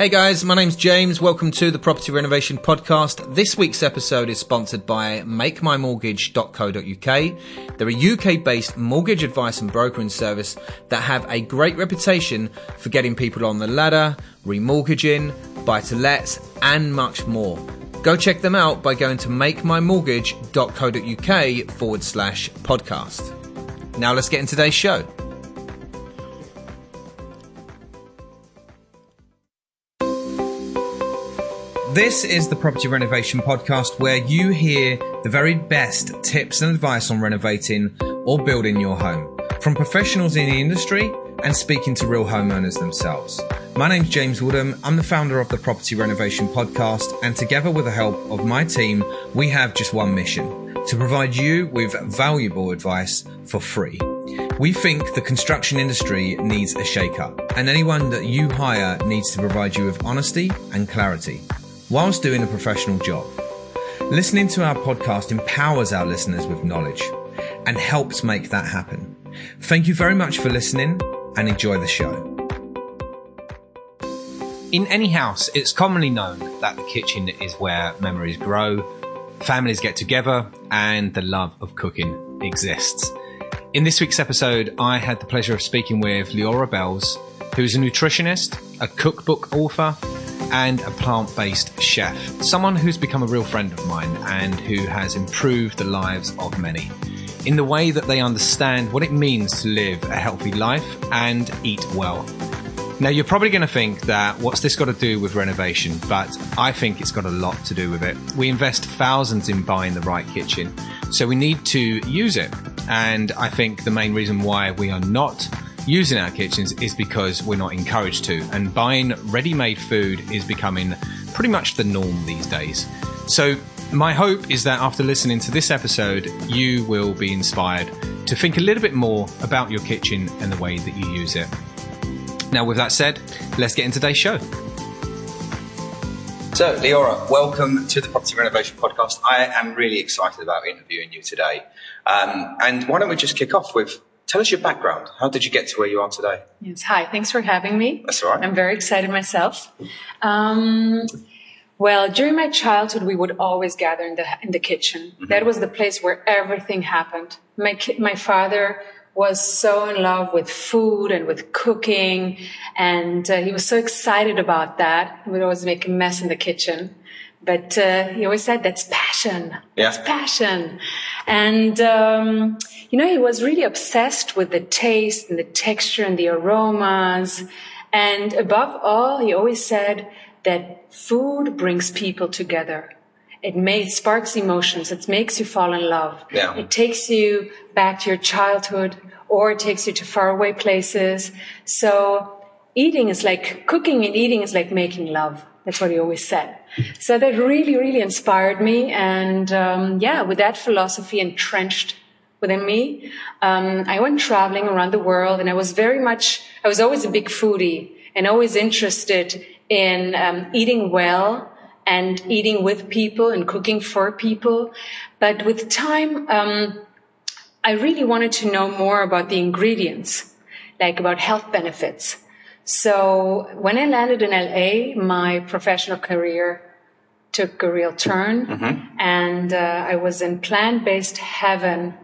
Hey guys, my name's James. Welcome to the Property Renovation Podcast. This week's episode is sponsored by MakeMyMortgage.co.uk. They're a UK based mortgage advice and brokering service that have a great reputation for getting people on the ladder, remortgaging, buy to lets, and much more. Go check them out by going to makemymortgage.co.uk forward slash podcast. Now let's get into today's show. This is the Property Renovation Podcast where you hear the very best tips and advice on renovating or building your home from professionals in the industry and speaking to real homeowners themselves. My name's James Woodham. I'm the founder of the Property Renovation Podcast, and together with the help of my team, we have just one mission to provide you with valuable advice for free. We think the construction industry needs a shake up, and anyone that you hire needs to provide you with honesty and clarity whilst doing a professional job. Listening to our podcast empowers our listeners with knowledge and helps make that happen. Thank you very much for listening and enjoy the show. In any house, it's commonly known that the kitchen is where memories grow, families get together, and the love of cooking exists. In this week's episode, I had the pleasure of speaking with Liora Bels, who's a nutritionist, a cookbook author, and a plant based chef. Someone who's become a real friend of mine and who has improved the lives of many in the way that they understand what it means to live a healthy life and eat well. Now, you're probably going to think that what's this got to do with renovation? But I think it's got a lot to do with it. We invest thousands in buying the right kitchen, so we need to use it. And I think the main reason why we are not using our kitchens is because we're not encouraged to. And buying ready made food is becoming pretty much the norm these days. So, my hope is that after listening to this episode, you will be inspired to think a little bit more about your kitchen and the way that you use it. Now, with that said, let's get into today's show. So, Liora, welcome to the Property Renovation Podcast. I am really excited about interviewing you today. Um, and why don't we just kick off with Tell us your background. How did you get to where you are today? Yes. Hi. Thanks for having me. That's all right. I'm very excited myself. Um, well, during my childhood, we would always gather in the in the kitchen. Mm-hmm. That was the place where everything happened. My my father was so in love with food and with cooking, and uh, he was so excited about that. He would always make a mess in the kitchen. But uh, he always said, that's passion. Yeah. That's passion. And, um, you know, he was really obsessed with the taste and the texture and the aromas. And above all, he always said that food brings people together. It makes, sparks emotions. It makes you fall in love. Yeah. It takes you back to your childhood or it takes you to faraway places. So eating is like, cooking and eating is like making love. That's what he always said. So that really, really inspired me. And um, yeah, with that philosophy entrenched within me, um, I went traveling around the world and I was very much, I was always a big foodie and always interested in um, eating well and eating with people and cooking for people. But with time, um, I really wanted to know more about the ingredients, like about health benefits. So when I landed in LA, my professional career took a real turn mm-hmm. and uh, I was in plant-based heaven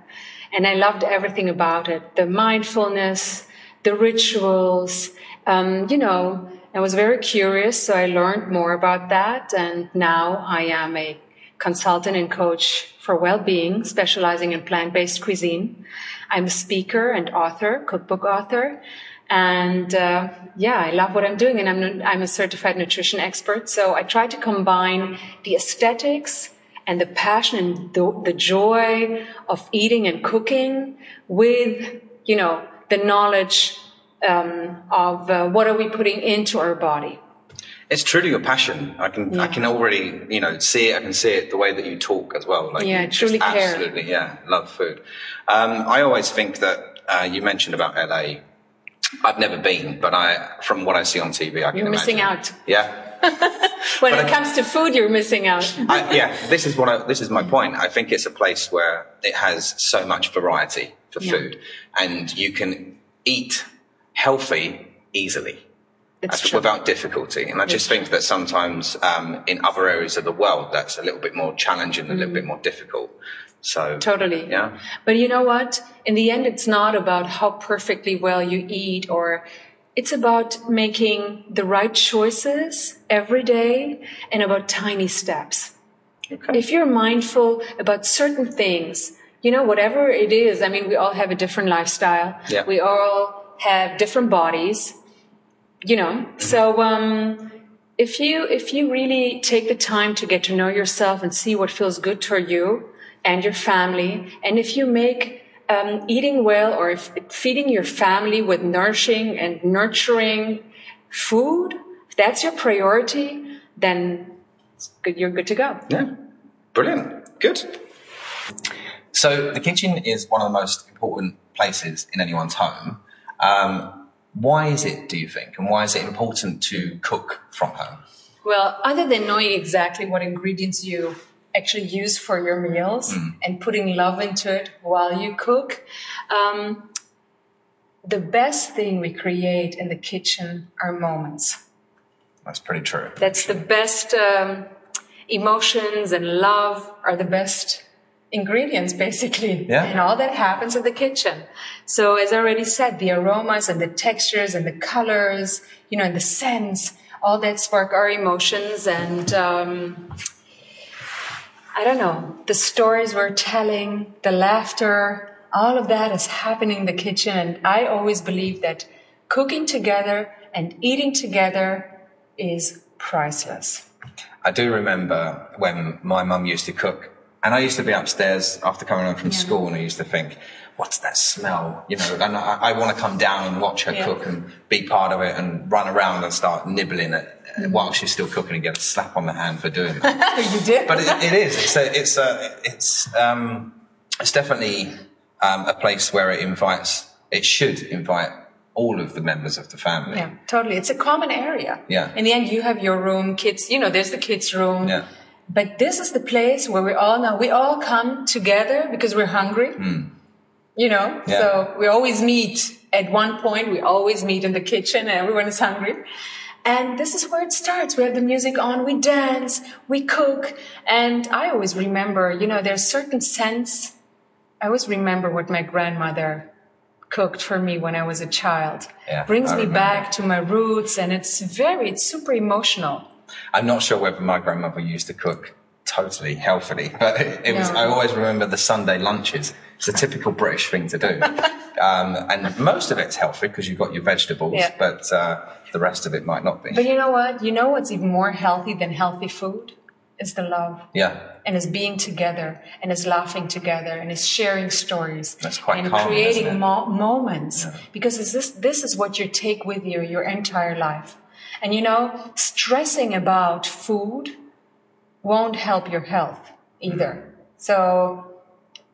and I loved everything about it. The mindfulness, the rituals, um, you know, I was very curious. So I learned more about that. And now I am a consultant and coach for well-being, specializing in plant-based cuisine. I'm a speaker and author, cookbook author. And uh, yeah, I love what I'm doing, and I'm I'm a certified nutrition expert. So I try to combine the aesthetics and the passion and the, the joy of eating and cooking with you know the knowledge um, of uh, what are we putting into our body. It's truly your passion. I can yeah. I can already you know see it. I can see it the way that you talk as well. Like yeah, truly care. Absolutely, yeah, love food. Um, I always think that uh, you mentioned about LA I've never been, but I, from what I see on TV, I can You're missing imagine. out. Yeah. when but it I, comes to food, you're missing out. I, yeah, this is what I, this is my point. I think it's a place where it has so much variety for yeah. food, and you can eat healthy easily. True. without difficulty. And I just think that sometimes um, in other areas of the world, that's a little bit more challenging, a little bit more difficult. So Totally. Yeah. But you know what? In the end, it's not about how perfectly well you eat or it's about making the right choices every day and about tiny steps. Okay. If you're mindful about certain things, you know, whatever it is, I mean, we all have a different lifestyle. Yeah. We all have different bodies, you know. So, um, if you, if you really take the time to get to know yourself and see what feels good for you and your family, and if you make um, eating well or if feeding your family with nourishing and nurturing food, if that's your priority, then it's good, you're good to go. Yeah. Brilliant. Good. So the kitchen is one of the most important places in anyone's home. Um, why is it, do you think? And why is it important to cook from home? Well, other than knowing exactly what ingredients you actually use for your meals and putting love into it while you cook, um, the best thing we create in the kitchen are moments. That's pretty true. That's the best um, emotions and love are the best ingredients basically Yeah. and all that happens in the kitchen so as i already said the aromas and the textures and the colors you know and the scents all that spark our emotions and um, i don't know. The stories we're telling the laughter all of that is happening in the kitchen. And i always believe that cooking together and eating together is priceless. I do remember when my mum used to cook, and I used to be upstairs after coming home from school, and I used to think, "What's that smell?" You know, and I, I want to come down and watch her Yeah. cook and be part of it, and run around and start nibbling it while she's still cooking and get a slap on the hand for doing that. you did but it, it is. It's a, it's a, it's um, it's definitely um, a place where it invites. It should invite all of the members of the family. Yeah, totally. It's a common area. Yeah. In the end, you have your room, kids, you know, there's the kids' room. Yeah. But this is the place where we all now, we all come together because we're hungry. Hmm. You know. Yeah. so we always meet at one point, we always meet in the kitchen and everyone is hungry. And this is where it starts. We have the music on, we dance, we cook. And I always remember, you know, there's certain sense. I always remember what my grandmother cooked for me when I was a child. Yeah, Brings I me remember. back to my roots and it's very, it's super emotional. I'm not sure whether my grandmother used to cook totally healthily, but it, it was. I always remember the Sunday lunches. It's a typical British thing to do, um, and most of it's healthy because you've got your vegetables, Yeah. but uh, the rest of it might not be. But you know what? You know what's even more healthy than healthy food? Is the love. yeah, and is being together and is laughing together and is sharing stories That's quite and creating mo- moments because it's this this is what you take with you your entire life and you know stressing about food won't help your health either so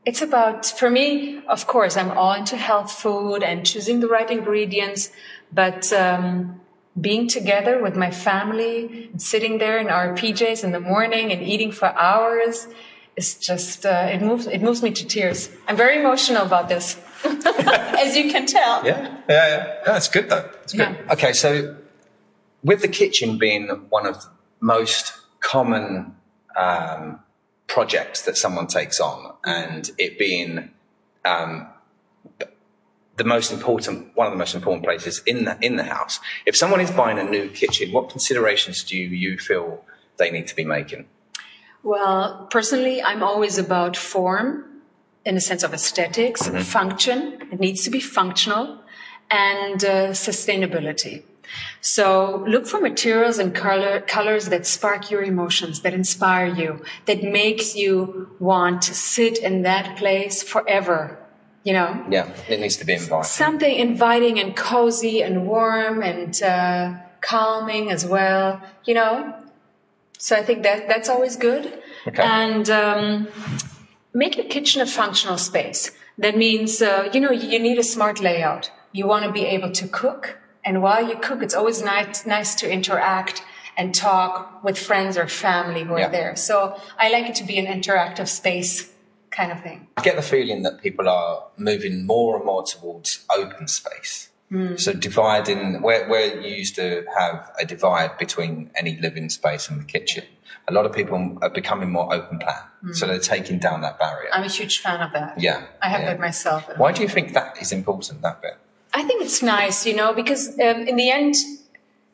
it's about for me of course i'm all into health food and choosing the right ingredients but um, being together with my family and sitting there in our pjs in the morning and eating for hours is just uh, it moves it moves me to tears i'm very emotional about this as you can tell yeah, yeah, yeah. That's good though. It's good. Yeah. Okay, so with the kitchen being one of the most common um, projects that someone takes on, and it being um, the most important, one of the most important places in the in the house. If someone is buying a new kitchen, what considerations do you feel they need to be making? Well, personally, I'm always about form in the sense of esthetics function. It needs to be functional and uh, sustainability. So look for materials and color, colors that spark your emotions, that inspire you, that makes you want to sit in that place forever. You know, Yeah, it needs to be inviting. something inviting and cozy and warm and uh, calming as well. You know, so I think that that's always good. Okay. And um, make your kitchen a functional space. That means uh, you know you need a smart layout. You want to be able to cook, and while you cook, it's always nice nice to interact and talk with friends or family who are Yeah. there. So I like it to be an interactive space kind of thing. I get the feeling that people are moving more and more towards open space. Hmm. So dividing where where you used to have a divide between any living space and the kitchen, a lot of people are becoming more open plan. Hmm. So they're taking down that barrier. I'm a huge fan of that. yeah. I have yeah. that myself. Why do you think that is important? That bit. I think it's nice, you know, because um, in the end,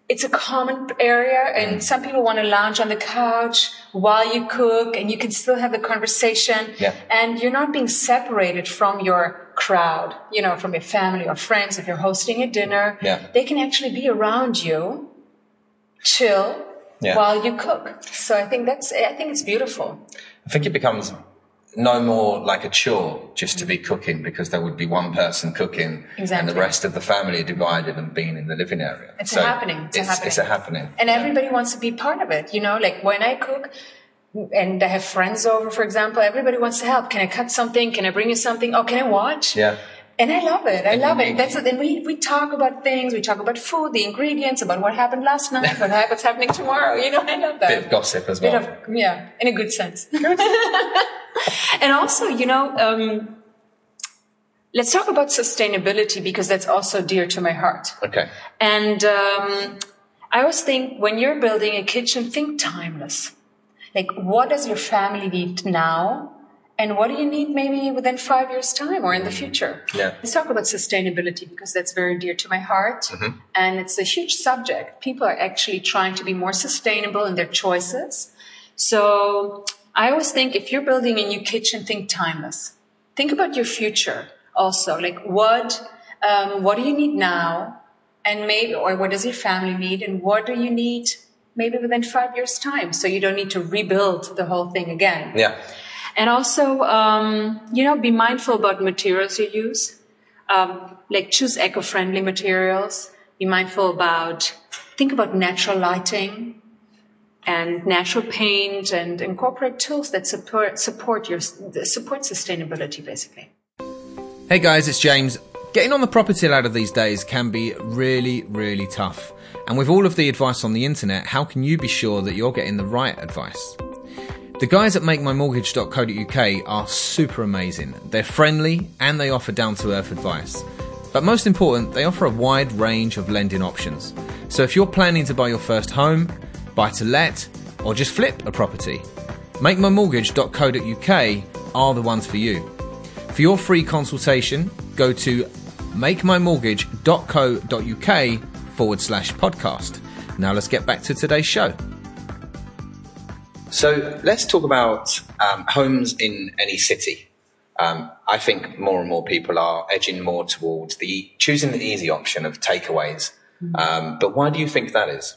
it's a common area, and some people want to lounge on the couch while you cook, and you can still have the conversation. Yeah. And you're not being separated from your crowd, you know, from your family or friends. If you're hosting a dinner, Yeah. they can actually be around you, chill Yeah. while you cook. So I think that's, I think it's beautiful. I think it becomes no more like a chore just to be cooking because there would be one person cooking and the rest of the family divided and being in the living area. It's a happening. It's a happening. It's a happening. and everybody wants to be part of it you know like when i cook and i have friends over for example everybody wants to help can i cut something can i bring you something oh can i watch Yeah. and i love it i And love it that's it and we, we talk about things we talk about food the ingredients about what happened last night what what's happening tomorrow you know i love that Bit of gossip as well. of- yeah in a good sense and also you know um, let's talk about sustainability because that's also dear to my heart okay. and um, I always think when you're building a kitchen, think timeless. Like, what does your family need now? And what do you need maybe within five years' time or in the future? Yeah. Let's talk about sustainability because that's very dear to my heart. And it's a huge subject. People are actually trying to be more sustainable in their choices. So I always think if you're building a new kitchen, think timeless. Think about your future also. Like what, um, what do you need now? And maybe, or what does your family need? And what do you need maybe within five years time? So you don't need to rebuild the whole thing again. Yeah. And also, um, you know, be mindful about materials you use. Um, like choose eco-friendly materials. Be mindful about, think about natural lighting and natural paint and incorporate tools that support, support your, support sustainability basically. Hey guys, it's James. Getting on the property ladder these days can be really, really tough. And with all of the advice on the internet, how can you be sure that you're getting the right advice? The guys at makemymortgage.co.uk are super amazing. They're friendly and they offer down to earth advice. But most important, they offer a wide range of lending options. So if you're planning to buy your first home, buy to let, or just flip a property, makemymortgage.co.uk are the ones for you. For your free consultation, go to makemymortgage.co.uk forward slash podcast. Now let's get back to today's show. So let's talk about um, homes in any city. Um, I think more and more people are edging more towards the choosing the easy option of takeaways. Um, but why do you think that is?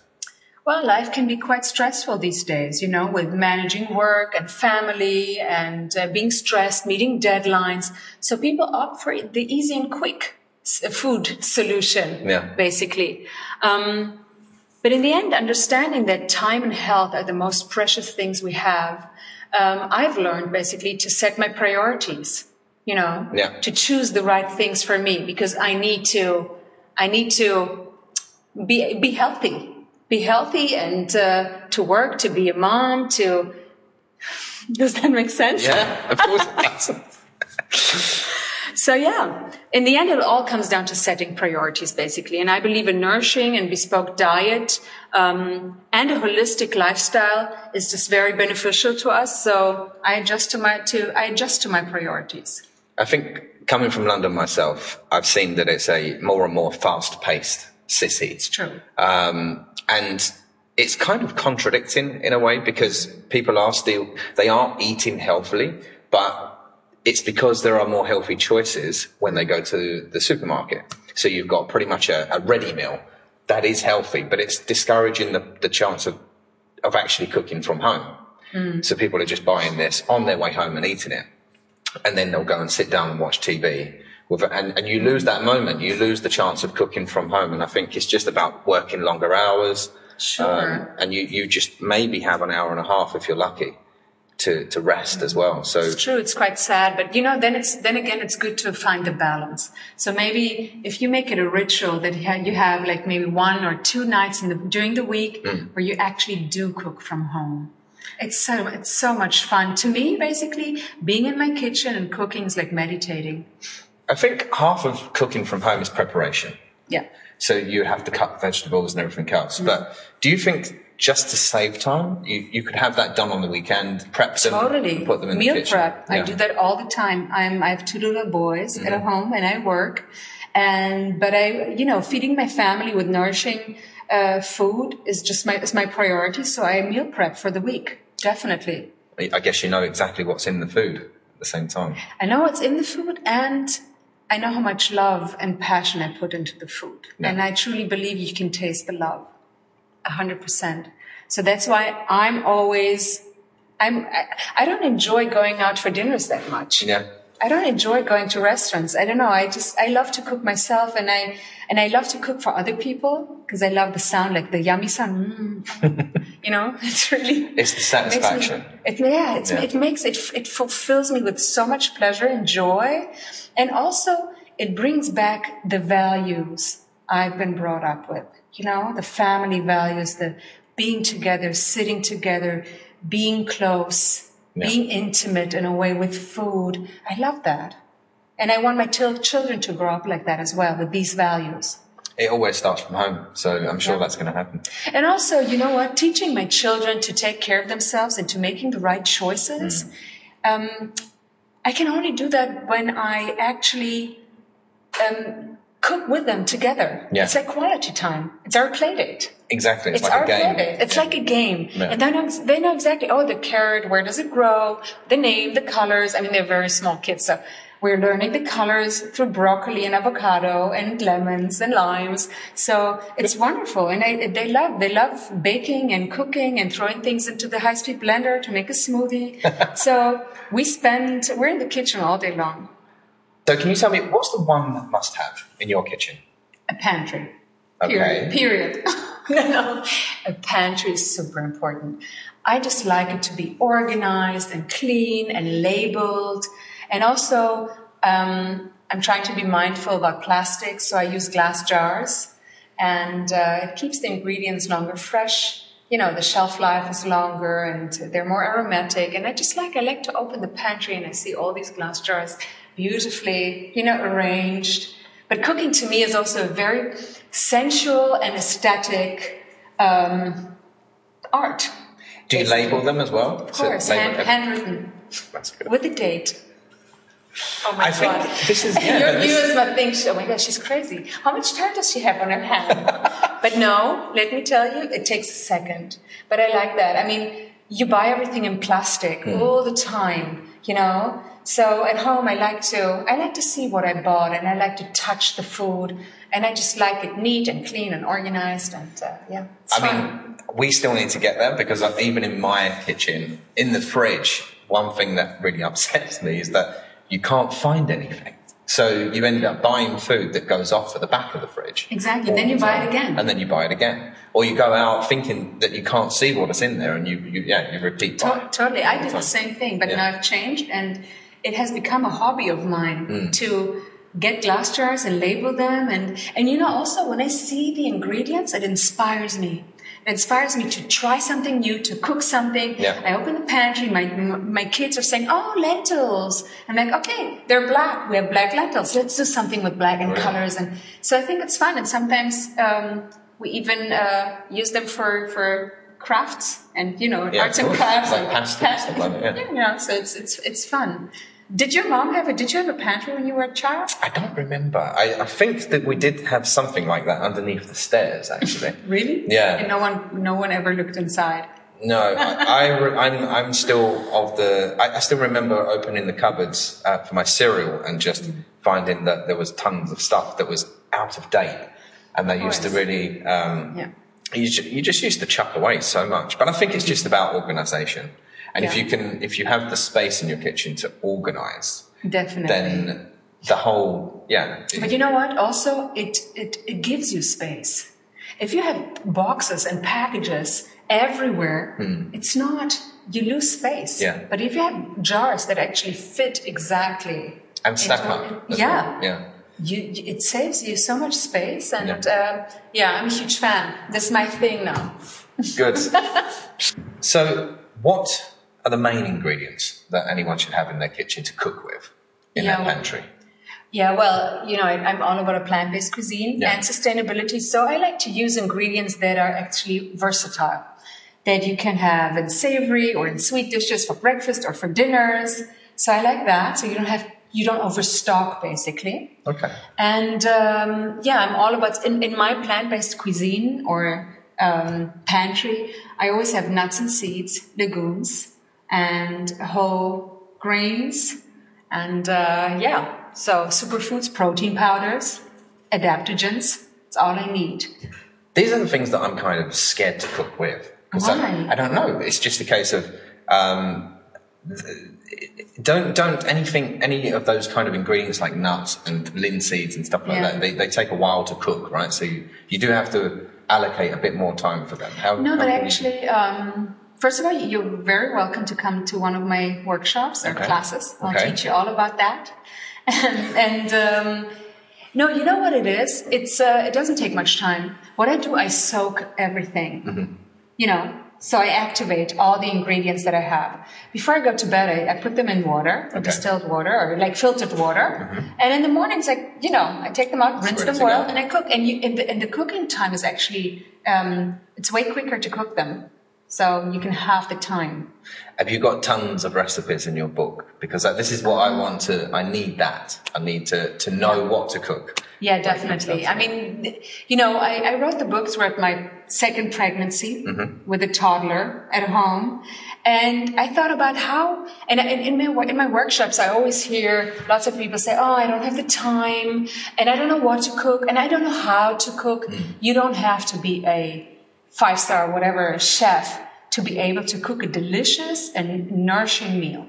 Well, life can be quite stressful these days, you know, with managing work and family and uh, being stressed, meeting deadlines. So people opt for the easy and quick food solution, Yeah. basically. Um, but in the end, understanding that time and health are the most precious things we have, um, I've learned basically to set my priorities, you know, Yeah. to choose the right things for me because I need to, I need to be be healthy be healthy and uh, to work to be a mom to does that make sense Yeah, of course. it does. so yeah in the end it all comes down to setting priorities basically and i believe a nourishing and bespoke diet um, and a holistic lifestyle is just very beneficial to us so i adjust to my to i adjust to my priorities I think coming from London myself, I've seen that it's a more and more fast-paced city. It's true Um, and it's kind of contradicting in a way because people are still, they are eating healthily, but it's because there are more healthy choices when they go to the supermarket. So you've got pretty much a, a ready meal that is healthy, but it's discouraging the, the chance of, of actually cooking from home. So people are just buying this on their way home and eating it. And then they'll go and sit down and watch TV. With, and, and you lose that moment. You lose the chance of cooking from home. And I think it's just about working longer hours. sure Um, and you, you just maybe have an hour and a half if you're lucky to, to rest as well. So It's true. It's quite sad, but you know, then it's then again, it's good to find the balance. So maybe if you make it a ritual that you have, like maybe one or two nights in the during the week where you actually do cook from home. It's so it's so much fun to me. Basically, being in my kitchen and cooking is like meditating. I think half of cooking from home is preparation. Yeah. So you have to cut vegetables and everything else. Mm-hmm. But do you think just to save time, you, you could have that done on the weekend, prep them, Totally. put them in Meal the kitchen? prep. I do that all the time. I'm, I have two little boys at Mm-hmm. home and I work. And, but I, you know, feeding my family with nourishing, uh, food is just my, is my priority. So I meal prep for the week. Definitely. I guess you know exactly what's in the food at the same time. I know what's in the food and I know how much love and passion I put into the food. Yeah. And I truly believe you can taste the love. A hundred percent. So that's why I'm always, I'm, I, I don't enjoy going out for dinners that much. Yeah. I don't enjoy going to restaurants. I don't know. I just, I love to cook myself and I, and I love to cook for other people because I love the sound, like the yummy sound. Mm. you know, it's really, It's the makes me- satisfaction. it, yeah, it's, Yeah. it makes it, it fulfills me with so much pleasure and joy. And also it brings back the values I've been brought up with, you know, the family values, the being together, sitting together, being close, Yeah. being intimate in a way with food. I love that. And I want my til- children to grow up like that as well, with these values. It always starts from home, so I'm sure that's going to happen. And also, you know what? Teaching my children to take care of themselves and to making the right choices. Um, I can only do that when I actually um, cook with them together. Yeah. It's like quality time. It's our play date. Exactly. It's, It's, like our a game. play date. It's like a game. Yeah. And they know, they know exactly, oh, the carrot, where does it grow? The name, the colors. I mean, they're very small kids, so we're learning the colors through broccoli and avocado and lemons and limes. So it's wonderful. And I, they love, they love baking and cooking and throwing things into the high speed blender to make a smoothie. so we spend, we're in the kitchen all day long. So can you tell me what's the one must have in your kitchen? A pantry. Okay. Period. Period. no, no. A pantry is super important. I just like it to be organized and clean and labeled. And also, um, I'm trying to be mindful about plastics, so I use glass jars. And uh, it keeps the ingredients longer fresh. You know, the shelf life is longer and they're more aromatic. And I just like, I like to open the pantry and I see all these glass jars beautifully, you know, arranged. But cooking to me is also a very sensual and aesthetic um, art. Do you Basically. label them as well? Of course, hand, handwritten That's good. with a date. Oh my I think god! this is- yeah, Your this- viewers might think, "Oh my god, she's crazy. How much time does she have on her hand?" but no, let me tell you, it takes a second. But I like that. I mean, you buy everything in plastic Hmm. all the time, you know. So at home, I like to I like to see what I bought, and I like to touch the food, and I just like it neat and clean and organized, and uh, yeah, I fun. mean, we still need to get there because even in my kitchen, in the fridge, one thing that really upsets me is that you can't find anything. So you end up buying food that goes off at the back of the fridge. Exactly. Then you buy it again. And then you buy it again. Or you go out thinking that you can't see what is in there and you, you yeah, you repeat To- totally. I did the same thing, but Yeah. now I've changed and it has become a hobby of mine Mm. to get glass jars and label them. And, and you know, also when I see the ingredients, it inspires me. It inspires me to try something new, to cook something. Yeah. I open the pantry, my, my kids are saying, oh, lentils. I'm like, okay, they're black. We have black lentils. Let's do something with black and Brilliant. colors. And so I think it's fun. And sometimes, um, we even, uh, use them for, for crafts and, you know, Yeah, arts and crafts. Like and pasta stuff like that, yeah. yeah, so it's it's it's fun. Did your mom have a Did you have a pantry when you were a child? I don't remember. I, I think that we did have something like that underneath the stairs, actually. Really? Yeah. And no one no one ever looked inside. No, I, I re- I'm I'm still of the. I, I still remember opening the cupboards uh, for my cereal and just Mm-hmm. finding that there was tons of stuff that was out of date, and they used to really. Um, Yeah. You, you just used to chuck away so much, but I think it's just about organisation. And if you can, if you have the space in your kitchen to organise, Definitely. then the whole yeah. but you know what? Also, it it it gives you space. If you have boxes and packages everywhere, it's not you lose space. Yeah. But if you have jars that actually fit exactly and stack up. Yeah. well. yeah. You, you- it saves you so much space, and yeah. Uh, yeah, I'm a huge fan. This is my thing now. Good. so, what are the main ingredients that anyone should have in their kitchen to cook with in Yeah. their pantry? Yeah, well, you know, I'm all about a plant-based cuisine Yeah. and sustainability. So I like to use ingredients that are actually versatile, that you can have in savory or in sweet dishes for breakfast or for dinners. So I like that. So you don't have, you don't overstock basically. Okay. And um, yeah, I'm all about in, in my plant-based cuisine or um, pantry. I always have nuts and seeds, legumes, and whole grains, and uh, yeah. So superfoods, protein powders, adaptogens. It's all I need. These are the things that I'm kind of scared to cook with. 'Cause I, Why? I don't know. It's just a case of um, don't don't anything any of those kind of ingredients like nuts and linseeds and stuff like Yeah. that. They, they take a while to cook, right? So you, you do have to allocate a bit more time for them. How, No, how but actually, um, first of all, you're very welcome to come to one of my workshops or Okay. classes. I'll Okay. teach you all about that. And, and um, no, you know what it is? It's uh, it doesn't take much time. What I do, I soak everything. Mm-hmm. You know, so I activate all the ingredients that I have. Before I go to bed, I, I put them in water, Okay. distilled water, or like filtered water. And in the mornings, I, you know, I take them out, rinse them well, and I cook. And, you, and, the, and the cooking time is actually, um, it's way quicker to cook them. So you can have the time. Have you got tons of recipes in your book? Because this is what I uh-huh. want to. I need that. I need to to know what to cook. Yeah, definitely. I mean, you know, I, I wrote the book throughout my second pregnancy mm-hmm. with a toddler at home. And I thought about how, and in, in, my, in my workshops, I always hear lots of people say, Oh, I don't have the time and I don't know what to cook and I don't know how to cook. Mm. You don't have to be a five star, whatever chef to be able to cook a delicious and nourishing meal.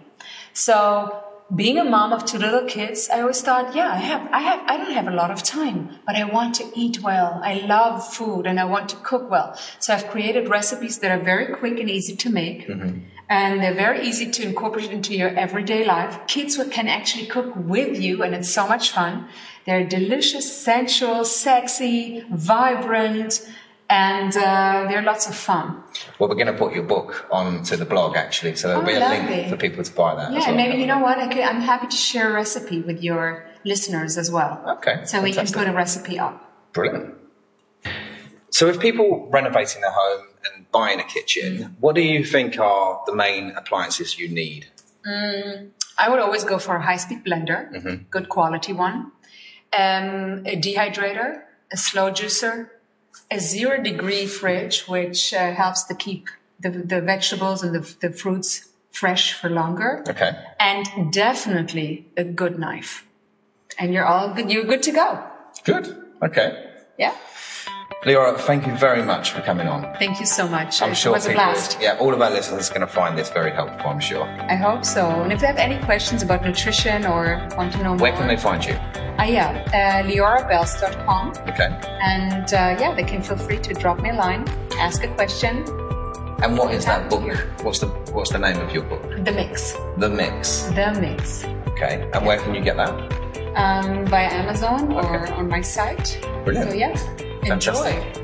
So being a mom of two little kids, I always thought, yeah, I have, I have, I don't have a lot of time, but I want to eat well. I love food and I want to cook well. So I've created recipes that are very quick and easy to make. Mm-hmm. And they're very easy to incorporate into your everyday life. Kids can actually cook with you and it's so much fun. They're delicious, sensual, sexy, vibrant, and uh, they're lots of fun. Well, we're going to put your book onto the blog actually, so there'll Oh, be a lovely. link for people to buy that. Yeah, well. maybe you know what? I could, I'm happy to share a recipe with your listeners as well. Okay, So we can fantastic. put a recipe up. Brilliant. So, if people renovating their home and buying a kitchen, what do you think are the main appliances you need? I would always go for a high-speed blender, good quality one, um, a dehydrator, a slow juicer, a zero-degree fridge, which uh, helps to keep the, the vegetables and the, the fruits fresh for longer, Okay. and definitely a good knife. And you're all good. You're good to go. Good. Okay. Yeah. Liora, thank you very much for coming on. Thank you so much. I'm it sure was a blast. yeah, all of our listeners are going to find this very helpful. I'm sure. I hope so. And if they have any questions about nutrition or want to know Where more, can they find you? Ah, yeah, uh, liorabels.com. Okay. And uh, yeah, they can feel free to drop me a line, ask a question. And what is that book? What's the What's the name of your book? The mix. The Mix. The mix. Okay. And where can you get that? Um, via Amazon or on my site. Brilliant. So yeah, Fantastic.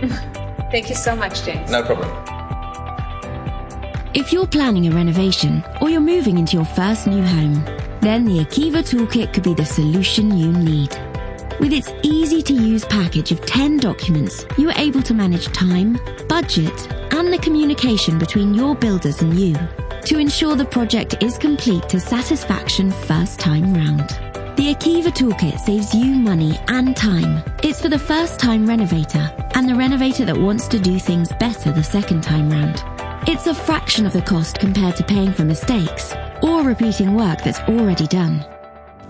enjoy. Thank you so much, James. No problem. If you're planning a renovation or you're moving into your first new home, then the Akiva Toolkit could be the solution you need. With its easy to use package of 10 documents, you are able to manage time, budget, and the communication between your builders and you to ensure the project is complete to satisfaction first time round. The Akiva Toolkit saves you money and time. It's for the first time renovator and the renovator that wants to do things better the second time round. It's a fraction of the cost compared to paying for mistakes or repeating work that's already done.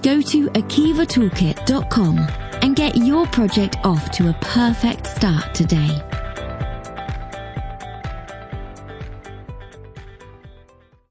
Go to akivatoolkit.com and get your project off to a perfect start today.